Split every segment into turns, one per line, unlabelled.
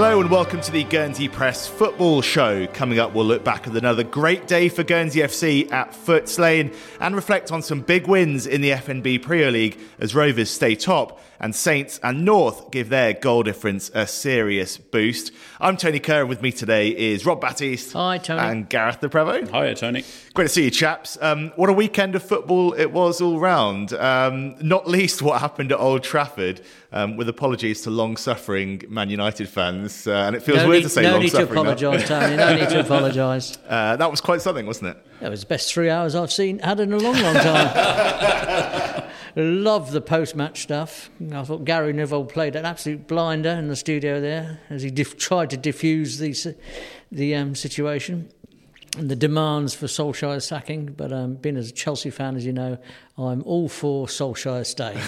Hello and welcome to the Guernsey Press Football Show. Coming up, we'll look back at another great day for Guernsey FC at Footes Lane and reflect on some big wins in the FNB Premier League as Rovers stay top and Saints and North give their goal difference a serious boost. I'm Tony Kerr, and with me today is Rob Batiste.
Hi, Tony.
And Gareth Le Prevost.
Hiya, Tony.
Great to see you, chaps. Um, what a weekend of football it was all round. Um, not least what happened at Old Trafford, um, with apologies to long-suffering Man United fans. Uh, and it feels
no
weird
need,
to say
no need to apologise, Tony. No need to apologise.
Uh, that was quite something, wasn't it?
That was the best three hours I've seen had in a long, long time. Love the post-match stuff. I thought Gary Neville played an absolute blinder in the studio there as he dif- tried to diffuse the the um, situation and the demands for Solskjaer's sacking. But um, being as a Chelsea fan, as you know, I'm all for Solskjaer staying.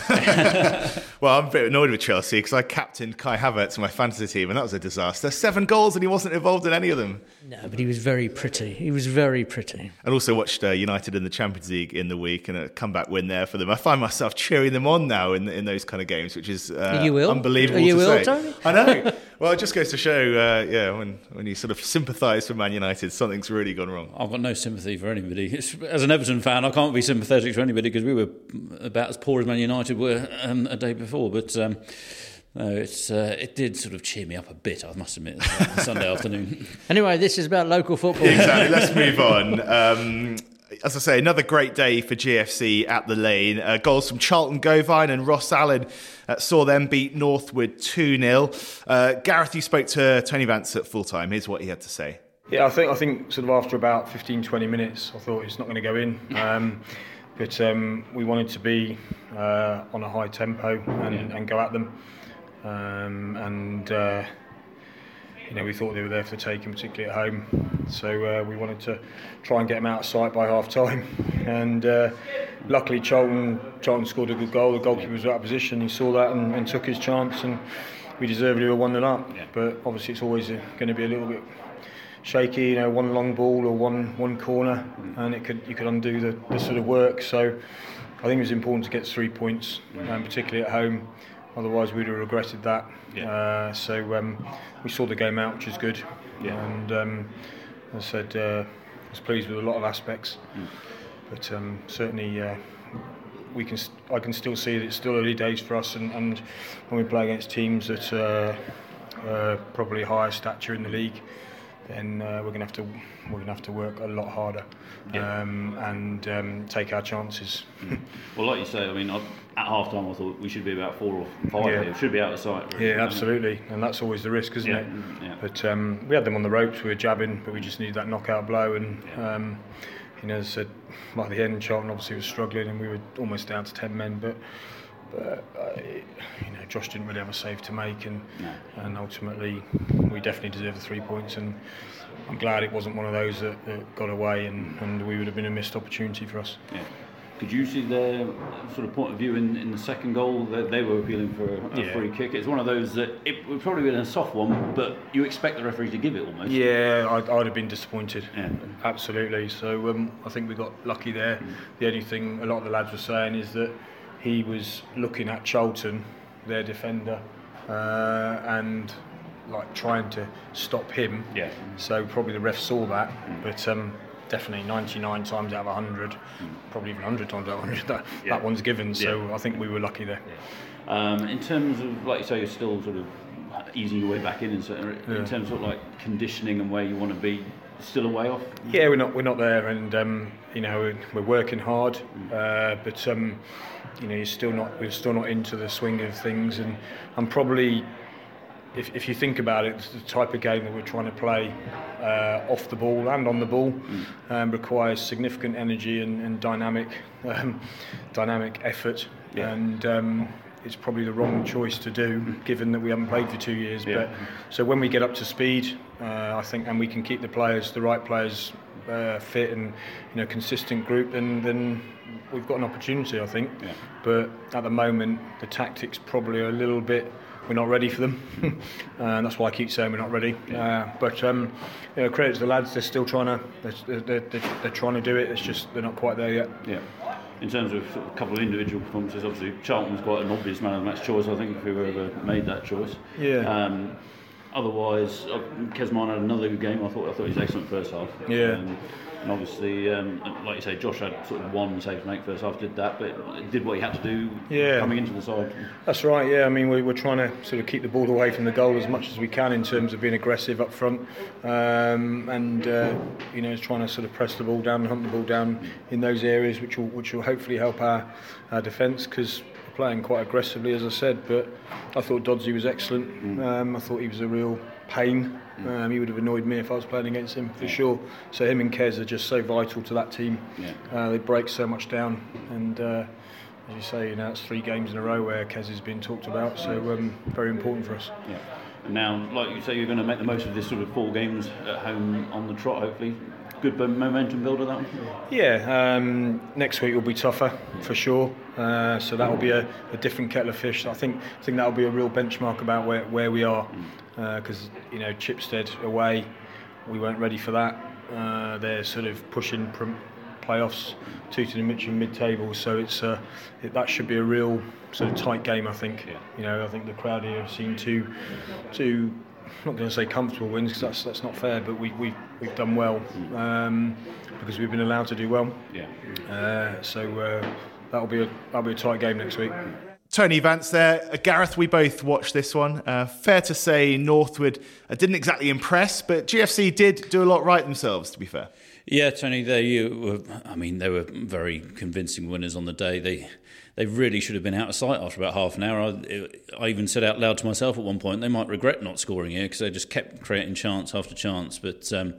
Well, I'm a bit annoyed with Chelsea because I captained Kai Havertz in my fantasy team, and that was a disaster. Seven goals, and he wasn't involved in any of them.
no, but he was very pretty. He was very pretty.
And also watched uh, United in the Champions League in the week and a comeback win there for them. I find myself cheering them on now in in those kind of games, which is uh,
you ill?
unbelievable
Are you
to
ill,
say.
Tony?
I know. Well, it just goes to show, uh, yeah, when when you sort of sympathise for Man United, something's really gone wrong.
I've got no sympathy for anybody. It's, as an Everton fan, I can't be sympathetic to anybody because we were about as poor as Man United were um, a day before. But um, no, it's uh, it did sort of cheer me up a bit. I must admit, Sunday afternoon.
Anyway, this is about local football.
exactly. Let's move on. Um, as I say, another great day for GFC at the lane. Uh, goals from Charlton Gauvain and Ross Allen uh, saw them beat Northwood 2 0. Uh, Gareth, you spoke to Tony Vance at full time. Here's what he had to say.
Yeah, I think I think sort of after about 15, 20 minutes, I thought it's not going to go in. Um, but um, we wanted to be uh, on a high tempo and, and go at them. Um, and uh, you know, we thought they were there for the taking, particularly at home. So uh, we wanted to try and get them out of sight by half time. And uh, luckily, Charlton, Charlton scored a good goal. The goalkeeper was out of position. He saw that and, and took his chance. And we deservedly were 1 0 up. But obviously, it's always going to be a little bit shaky, you know, one long ball or one one corner, and it could you could undo the, the sort of work. So I think it was important to get three points, um, particularly at home. Otherwise, we'd have regretted that. Uh, so um, we saw the game out, which is good. And um, as I said, uh, I was pleased with a lot of aspects, but um, certainly. Uh, we can, st- I can still see that it's still early days for us, and, and when we play against teams that uh, uh, probably higher stature in the league, then uh, we're going to have to we're going to have to work a lot harder um, and um, take our chances.
well, like you say, I mean, I, at half time, I thought we should be about four or five.
Yeah.
Here. Should be out of sight. Really.
yeah, absolutely, and that's always the risk, isn't
Yeah,
it?
yeah.
But um, we had them on the ropes. We were jabbing, but we just needed that knockout blow. And um, you know, said, by the end, Charlton obviously was struggling, and we were almost down to ten men. But but uh, you know, Josh didn't really have a save to make, and and ultimately we definitely deserve the three points. And I'm glad it wasn't one of those that, that got away, and, and we would have been a missed opportunity for us.
Yeah. Could you see their sort of point of view in, in the second goal? that they were appealing for a,
Yeah.
free kick. It's one of those that it would probably been a soft one, but you expect the referee to give it almost.
Yeah, I'd, I'd have been disappointed.
Yeah.
Absolutely. So um, I think we got lucky there. The only thing a lot of the lads were saying is that he was looking at Charlton, their defender, uh, and like trying to stop him.
Yeah.
So probably the ref saw that, but um, definitely 99 times out of 100, probably even 100 times out of 100, that,
Yeah.
that one's given. So
Yeah.
I think we were lucky there.
Um, in terms of, like you say, you're still sort of easing your way back in, in, certain, in terms of like conditioning and where you want to be, still a way off.
Yeah, we're not we're not there, and um, you know we're, we're working hard, uh, but um, you know you're still not we're still not into the swing of things, and I'm probably. If, if you think about it, the type of game that we're trying to play uh, off the ball and on the ball um, requires significant energy and, and dynamic, um, dynamic effort, and um, it's probably the wrong choice to do, given that we haven't played for two years.
Yeah.
But so when we get up to speed, uh, I think, and we can keep the players, the right players, uh, fit and you know consistent group, then then we've got an opportunity, I think.
Yeah.
But at the moment, the tactics probably are a little bit. We're not ready for them, and that's why I keep saying we're not ready. Uh, but um, you know, credit to the lads; they're still trying to they're, they're, they're, they're trying to do it. It's just they're not quite there yet.
Yeah. In terms of a couple of individual performances, obviously Charlton was quite an obvious man of the match choice. I think if we were ever made that choice.
Yeah.
Um, otherwise, uh, Kesman had another good game. I thought I thought he was excellent first half.
Yeah.
Um, and obviously, um, like you say, Josh had sort of one save to make first half, did that, but did what he had to do
Yeah.
coming into the side.
That's right. Yeah, I mean we, we're trying to sort of keep the ball away from the goal as much as we can in terms of being aggressive up front, um, and uh, you know trying to sort of press the ball down, hunt the ball down in those areas, which will which will hopefully help our, our defence because we're playing quite aggressively, as I said. But I thought Dodsey was excellent. Um, I thought he was a real pain. Um, he would have annoyed me if I was playing against him for sure. So him and Kez are just so vital to that team.
Yeah.
Uh, they break so much down and. Uh, as you say, you know, it's three games in a row where Kez has been talked about, so um, very important for us.
Yeah. And now, like you say, you're going to make the most of this sort of four games at home on the trot, hopefully. Good momentum builder, that one?
Yeah, um, next week will be tougher for sure. Uh, so that will be a, a different kettle of fish. I think I think that will be a real benchmark about where, where we are, because you know Chipstead away, we weren't ready for that. Uh, they're sort of pushing prom- playoffs, Tooting and Mitcham mid-table, so it's uh, it, that should be a real sort of tight game. I think.
Yeah.
You know, I think the crowd here have seen two, two. I'm not going to say comfortable wins because that's that's not fair, but we we we've done well um, because we've been allowed to do well.
Yeah.
Uh, so uh, that'll be a that'll be a tight game next week.
Tony Vance there. Uh, Gareth, we both watched this one. Uh, fair to say, Northwood uh, didn't exactly impress, but GFC did do a lot right themselves, to be fair.
Yeah, Tony, they were. I mean, they were very convincing winners on the day. They they really should have been out of sight after about half an hour. I, I even said out loud to myself at one point, they might regret not scoring here because they just kept creating chance after chance. But um,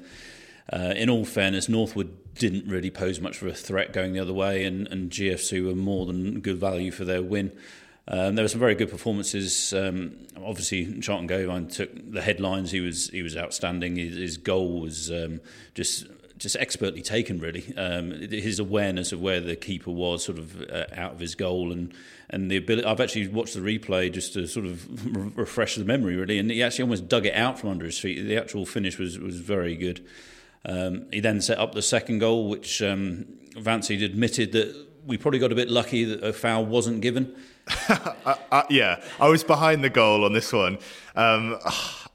uh, in all fairness, Northwood didn't really pose much of a threat going the other way, and, and GFC were more than good value for their win. Um, there were some very good performances. Um, obviously, Charlton Gauvain took the headlines. He was he was outstanding. His, his goal was um, just just expertly taken. Really, um, his awareness of where the keeper was, sort of uh, out of his goal, and and the ability. I've actually watched the replay just to sort of re- refresh the memory, really. And he actually almost dug it out from under his feet. The actual finish was was very good. Um, he then set up the second goal, which um, Vance admitted that we probably got a bit lucky that a foul wasn't given.
Uh, uh, yeah, I was behind the goal on this one. Um,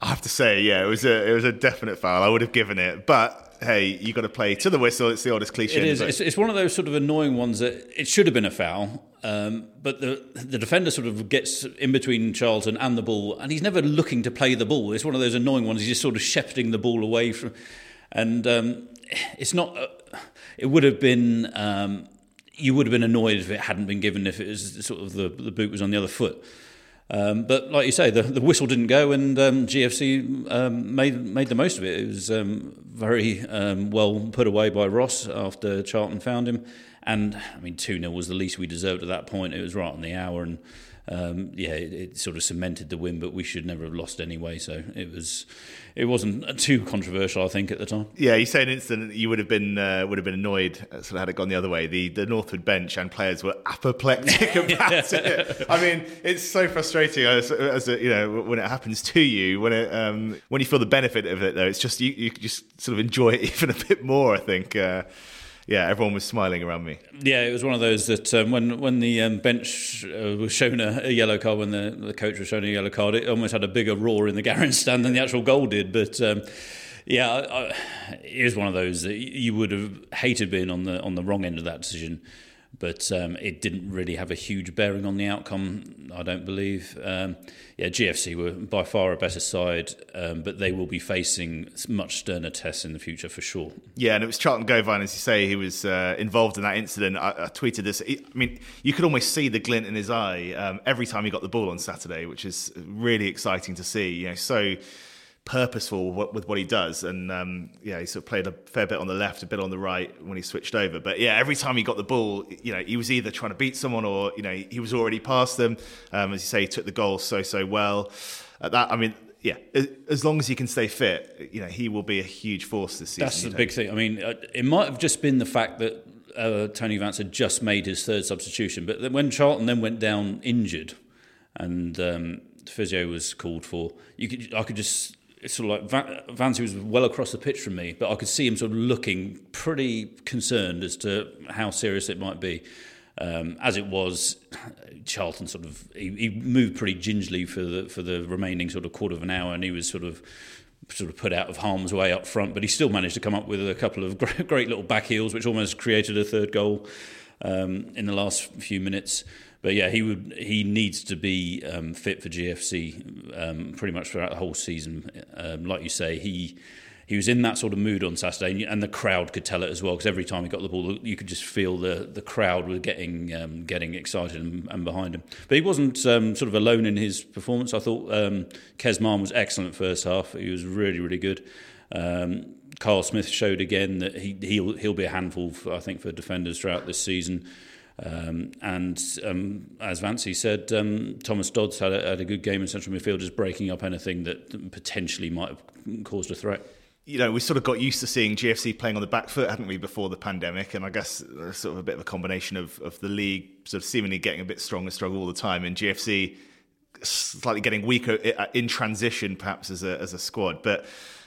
I have to say, yeah, it was a it was a definite foul. I would have given it, but hey, you got to play to the whistle. It's the oldest cliche.
It is. It's, it's one of those sort of annoying ones that it should have been a foul, um, but the the defender sort of gets in between Charlton and the ball, and he's never looking to play the ball. It's one of those annoying ones. He's just sort of shepherding the ball away from, and um, it's not. Uh, it would have been. Um, you would have been annoyed if it hadn't been given if it was sort of the the boot was on the other foot. Um, but like you say, the, the whistle didn't go, and um, GFC um, made made the most of it. It was um, very um, well put away by Ross after Charlton found him, and I mean two 0 was the least we deserved at that point. It was right on the hour, and um, yeah, it, it sort of cemented the win. But we should never have lost anyway. So it was it wasn't too controversial, I think, at the time.
Yeah, you say an instant you would have been uh, would have been annoyed uh, sort of had it gone the other way. The the Northwood bench and players were apoplectic about it. I mean, it's so frustrating as, as a, you know when it happens to you. When it um, when you feel the benefit of it though, it's just you, you just sort of enjoy it even a bit more. I think. Uh, yeah, everyone was smiling around me.
Yeah, it was one of those that um, when when the um, bench uh, was shown a, a, yellow card, when the, the coach was shown a yellow card, it almost had a bigger roar in the Garron stand than the actual goal did. But um, yeah, I, I, it was one of those that you would have hated being on the on the wrong end of that decision. But um, it didn't really have a huge bearing on the outcome, I don't believe. Um, yeah, GFC were by far a better side, um, but they will be facing much sterner tests in the future for sure.
Yeah, and it was Charlton Gauvain, as you say, he was uh, involved in that incident. I, I tweeted this. I mean, you could almost see the glint in his eye um, every time he got the ball on Saturday, which is really exciting to see. You know, so purposeful with what he does. And um, yeah, he sort of played a fair bit on the left, a bit on the right when he switched over. But yeah, every time he got the ball, you know, he was either trying to beat someone or you know he was already past them. Um, as you say, he took the goal so so well. At that, I mean. Yeah, as long as he can stay fit, you know he will be a huge force this season.
That's the big thing. I mean, uh, it might have just been the fact that uh, Tony Vance had just made his third substitution, but when Charlton then went down injured, and um, physio was called for, you could I could just it's sort of like Vance was well across the pitch from me, but I could see him sort of looking pretty concerned as to how serious it might be. Um, as it was, Charlton sort of he, he, moved pretty gingerly for the for the remaining sort of quarter of an hour, and he was sort of sort of put out of harm's way up front. But he still managed to come up with a couple of great, great little back heels, which almost created a third goal um, in the last few minutes. But yeah, he would he needs to be um, fit for GFC um, pretty much throughout the whole season. Um, like you say, he he was in that sort of mood on Saturday, and the crowd could tell it as well because every time he got the ball, you could just feel the, the crowd was getting um, getting excited and, and, behind him. But he wasn't um, sort of alone in his performance. I thought um, Kesman was excellent first half. He was really really good. Um, Carl Smith showed again that he he'll he'll be a handful, for, I think, for defenders throughout this season. Um, and um, as Vancy said, um, Thomas Dodds had a, had a, good game in central midfield, just breaking up anything that potentially might have caused a threat
you know, we sort of got used to seeing GFC playing on the back foot, hadn't we, before the pandemic? And I guess sort of a bit of a combination of, of the league sort of seemingly getting a bit stronger, struggle all the time, and GFC slightly getting weaker in transition, perhaps as a as a squad. But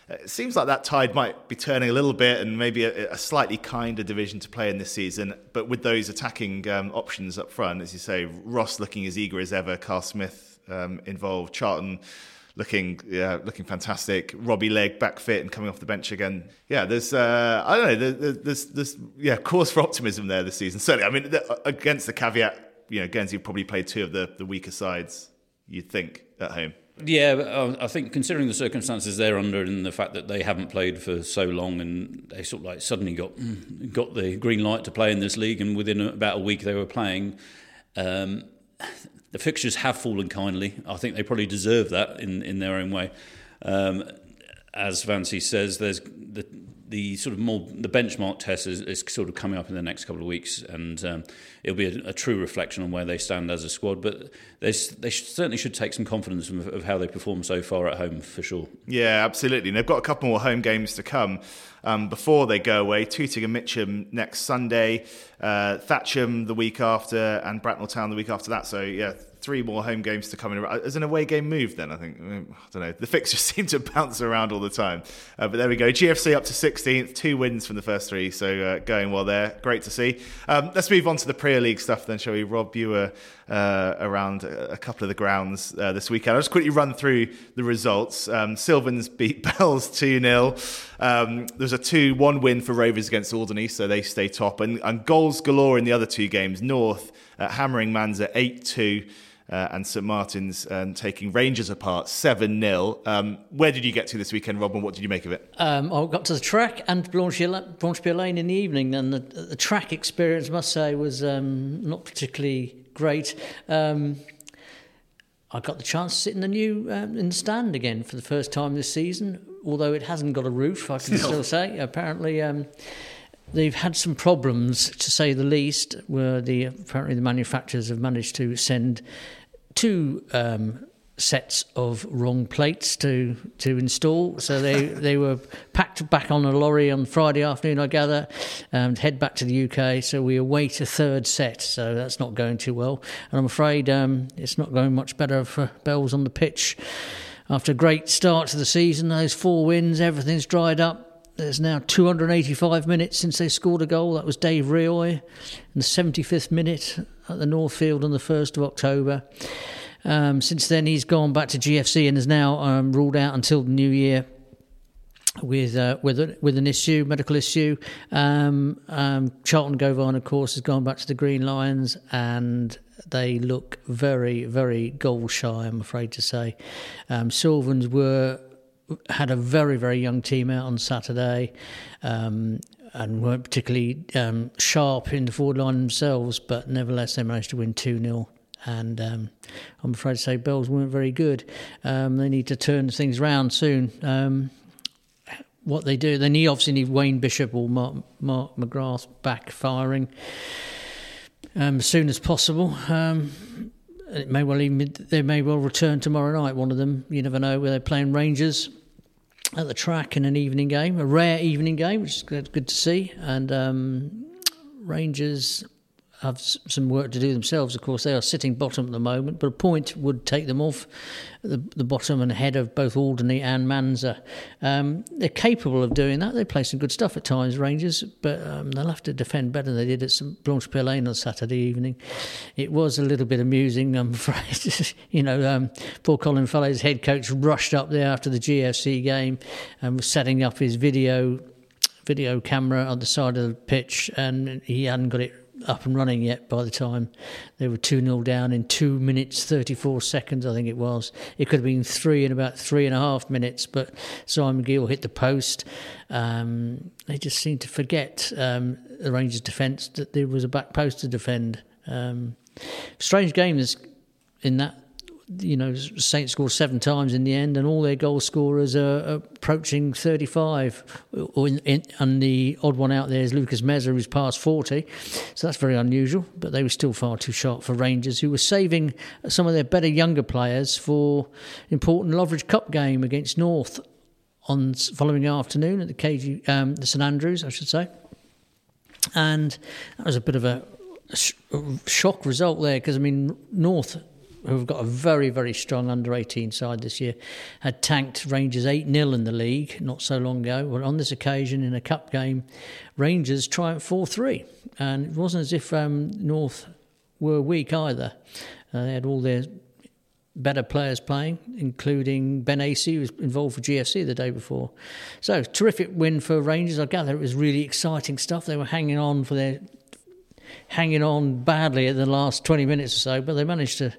it seems like that tide might be turning a little bit, and maybe a, a slightly kinder division to play in this season. But with those attacking um, options up front, as you say, Ross looking as eager as ever, Carl Smith um, involved, Charlton looking yeah, looking fantastic. Robbie Legg back fit and coming off the bench again. Yeah, there's uh, I don't know there's there's yeah cause for optimism there this season. Certainly, I mean against the caveat, you know, Guernsey probably played two of the the weaker sides. You'd think at home.
Yeah, uh, I think considering the circumstances they're under and the fact that they haven't played for so long and they sort of like suddenly got got the green light to play in this league and within about a week they were playing. Um, the fixtures have fallen kindly. I think they probably deserve that in, in their own way. Um, as Vancy says, there's the the sort of more the benchmark test is, is sort of coming up in the next couple of weeks, and um, it'll be a, a, true reflection on where they stand as a squad. But they they certainly should take some confidence of, of, how they perform so far at home for sure.
Yeah, absolutely. And they've got a couple more home games to come um, before they go away. Tooting and Mitcham next Sunday, uh, Thatcham the week after, and Bracknell Town the week after that. So yeah, three more home games to come in. As an away game move, then I think I don't know. The fixtures seem to bounce around all the time, uh, but there we go. GFC up to 16th, two wins from the first three, so uh, going well there. Great to see. Um, let's move on to the Premier League stuff then, shall we? Rob, you were uh, around a couple of the grounds uh, this weekend. I'll just quickly run through the results. Um, Sylvans beat Bells 2 0. Um, there's a 2 1 win for Rovers against Alderney, so they stay top. And, and goals galore in the other two games. North hammering Manzeau 8 2 uh, and St Martin's um, taking Rangers apart 7 0. Um, where did you get to this weekend, Rob, and what did you make of it?
Um, I got to the track and Blanche Pierre Lane in the evening, and the, the track experience, I must say, was um, not particularly great. Um, I got the chance to sit in the new um, in the stand again for the first time this season, although it hasn't got a roof. I can still say. Apparently, um, they've had some problems, to say the least. Where the apparently the manufacturers have managed to send two um, sets of wrong plates to to install. So they they were packed back on a lorry on Friday afternoon, I gather, and head back to the UK. So we await a third set. So that's not going too well, and I'm afraid um, it's not going much better for Bells on the pitch. After a great start to the season, those four wins, everything's dried up. There's now 285 minutes since they scored a goal. That was Dave Rihoy in the 75th minute at the Northfield on the 1st of October. Um, since then, he's gone back to GFC and is now um, ruled out until the new year with uh, with a, with an issue, medical issue. Um, um, Charlton Gauvain, of course, has gone back to the Green Lions, and they look very, very goal shy. I'm afraid to say. Um, Sylvans were had a very, very young team out on Saturday. Um, and weren't particularly um, sharp in the forward line themselves, but nevertheless they managed to win 2 0 and um, I'm afraid to say Bells weren't very good. Um, they need to turn things around soon. Um, what they do, they need obviously need Wayne Bishop or Mark, Mark McGrath back firing um, as soon as possible. It may well even they may well return tomorrow night. One of them, you never know, where they're playing Rangers at the track in an evening game, a rare evening game, which is good, to see. And um, Rangers have some work to do themselves. Of course, they are sitting bottom at the moment, but a point would take them off the, the bottom and ahead of both Alderney and Manzeau. Um, they're capable of doing that. They play some good stuff at times, Rangers, but um, they'll have to defend better than they did at St Blanche Pierre Lane on Saturday evening. It was a little bit amusing, I'm afraid. you know, um, poor Colin Fellow's head coach, rushed up there after the GFC game and was setting up his video video camera on the side of the pitch, and he hadn't got it up and running yet by the time they were 2 0 down in 2 minutes 34 seconds, I think it was. It could have been three in about three and a half minutes, but Simon Gill hit the post. Um, they just seemed to forget um, the Rangers' defence that there was a back post to defend. Um, strange games in that you know, Saints scored seven times in the end, and all their goal scorers are approaching 35. Or in, in, and the odd one out there is Lucas Meza, who's past 40. So that's very unusual, but they were still far too sharp for Rangers, who were saving some of their better younger players for important Loveridge Cup game against North on following afternoon at the KG, um, the St Andrews, I should say. And that was a bit of a, a shock result there because I mean North who've got a very, very strong under 18 side this year, had tanked Rangers 8 0 in the league not so long ago. Well, on this occasion, in a cup game, Rangers triumphed 4 3. And it wasn't as if um, North were weak either. Uh, they had all their better players playing, including Ben Acey, who was involved for GFC the day before. So, terrific win for Rangers. I gather it was really exciting stuff. They were hanging on for their hanging on badly at the last 20 minutes or so, but they managed to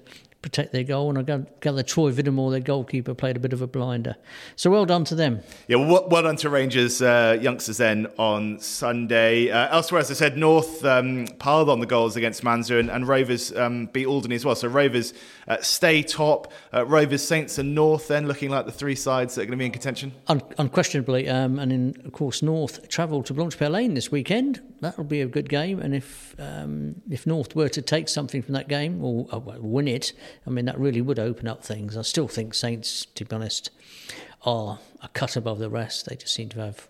protect their goal. And I gather Troy Vidamour, their goalkeeper, played a bit of a blinder. So well done to them.
Yeah, well, well done to Rangers uh, youngsters then on Sunday. Uh, elsewhere, as I said, North um, piled on the goals against Manzeau and, and Rovers um, beat Alderney as well. So Rovers uh, stay top. Uh, Rovers, Saints, and North then looking like the three sides that are going to be in contention.
Un- unquestionably, um, and in, of course North travel to Blanche Pierre Lane this weekend. That'll be a good game, and if um, if North were to take something from that game or uh, win it, I mean, that really would open up things. I still think Saints, to be honest, are a cut above the rest. They just seem to have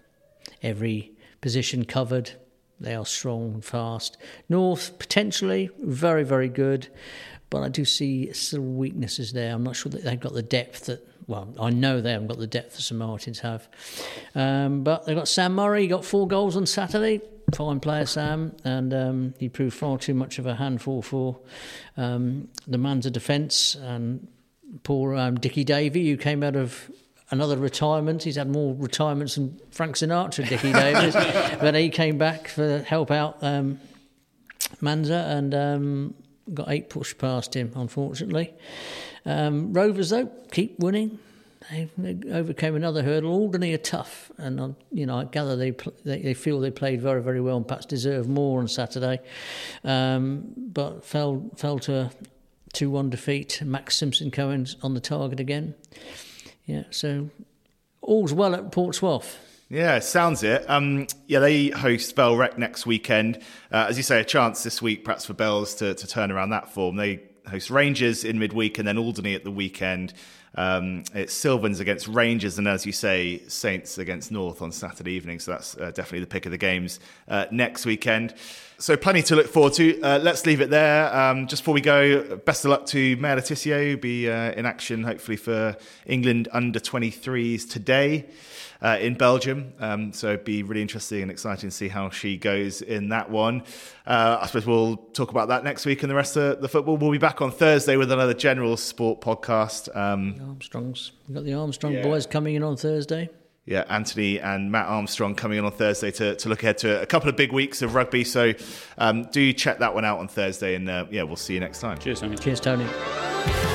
every position covered. They are strong and fast. North, potentially, very, very good. But I do see some weaknesses there. I'm not sure that they've got the depth that, well, I know they haven't got the depth that St Martin's have. Um, but they've got Sam Murray, got four goals on Saturday fine player, Sam, and um, he proved far too much of a handful for um, the Manzeau defence. And poor um, Dickie Davey, who came out of another retirement. He's had more retirements than Frank Sinatra, Dickie Davies. but he came back for help out um, Manzeau and um, got eight pushed past him, unfortunately. Um, Rovers, though, keep winning they, overcame another hurdle. Alderney are tough, and you know I gather they, they, they feel they played very very well and perhaps deserve more on Saturday, um, but fell fell to two one defeat. Max Simpson Cohen's on the target again. Yeah, so all's well at Portsmouth.
Yeah, sounds it. Um, yeah, they host Bell Rec next weekend. Uh, as you say, a chance this week perhaps for Bells to, to turn around that form. They host Rangers in midweek and then Alderney at the weekend. Um, it's Sylvans against Rangers, and as you say, Saints against North on Saturday evening. So that's uh, definitely the pick of the games uh, next weekend. So plenty to look forward to. Uh, let's leave it there. Um, just before we go, best of luck to Maya Le Tissier, be uh, in action hopefully for England under 23s today uh, in Belgium. Um, so it'd be really interesting and exciting to see how she goes in that one. Uh, I suppose we'll talk about that next week and the rest of the football. We'll be back on Thursday with another general sport podcast.
Armstrongs. We've got the Armstrong yeah. boys coming in on Thursday.
Yeah, Anthony and Matt Armstrong coming in on Thursday to, to look ahead to a couple of big weeks of rugby. So um, do check that one out on Thursday, and uh, yeah, we'll see you next time.
Cheers, Tony.
Cheers, Tony.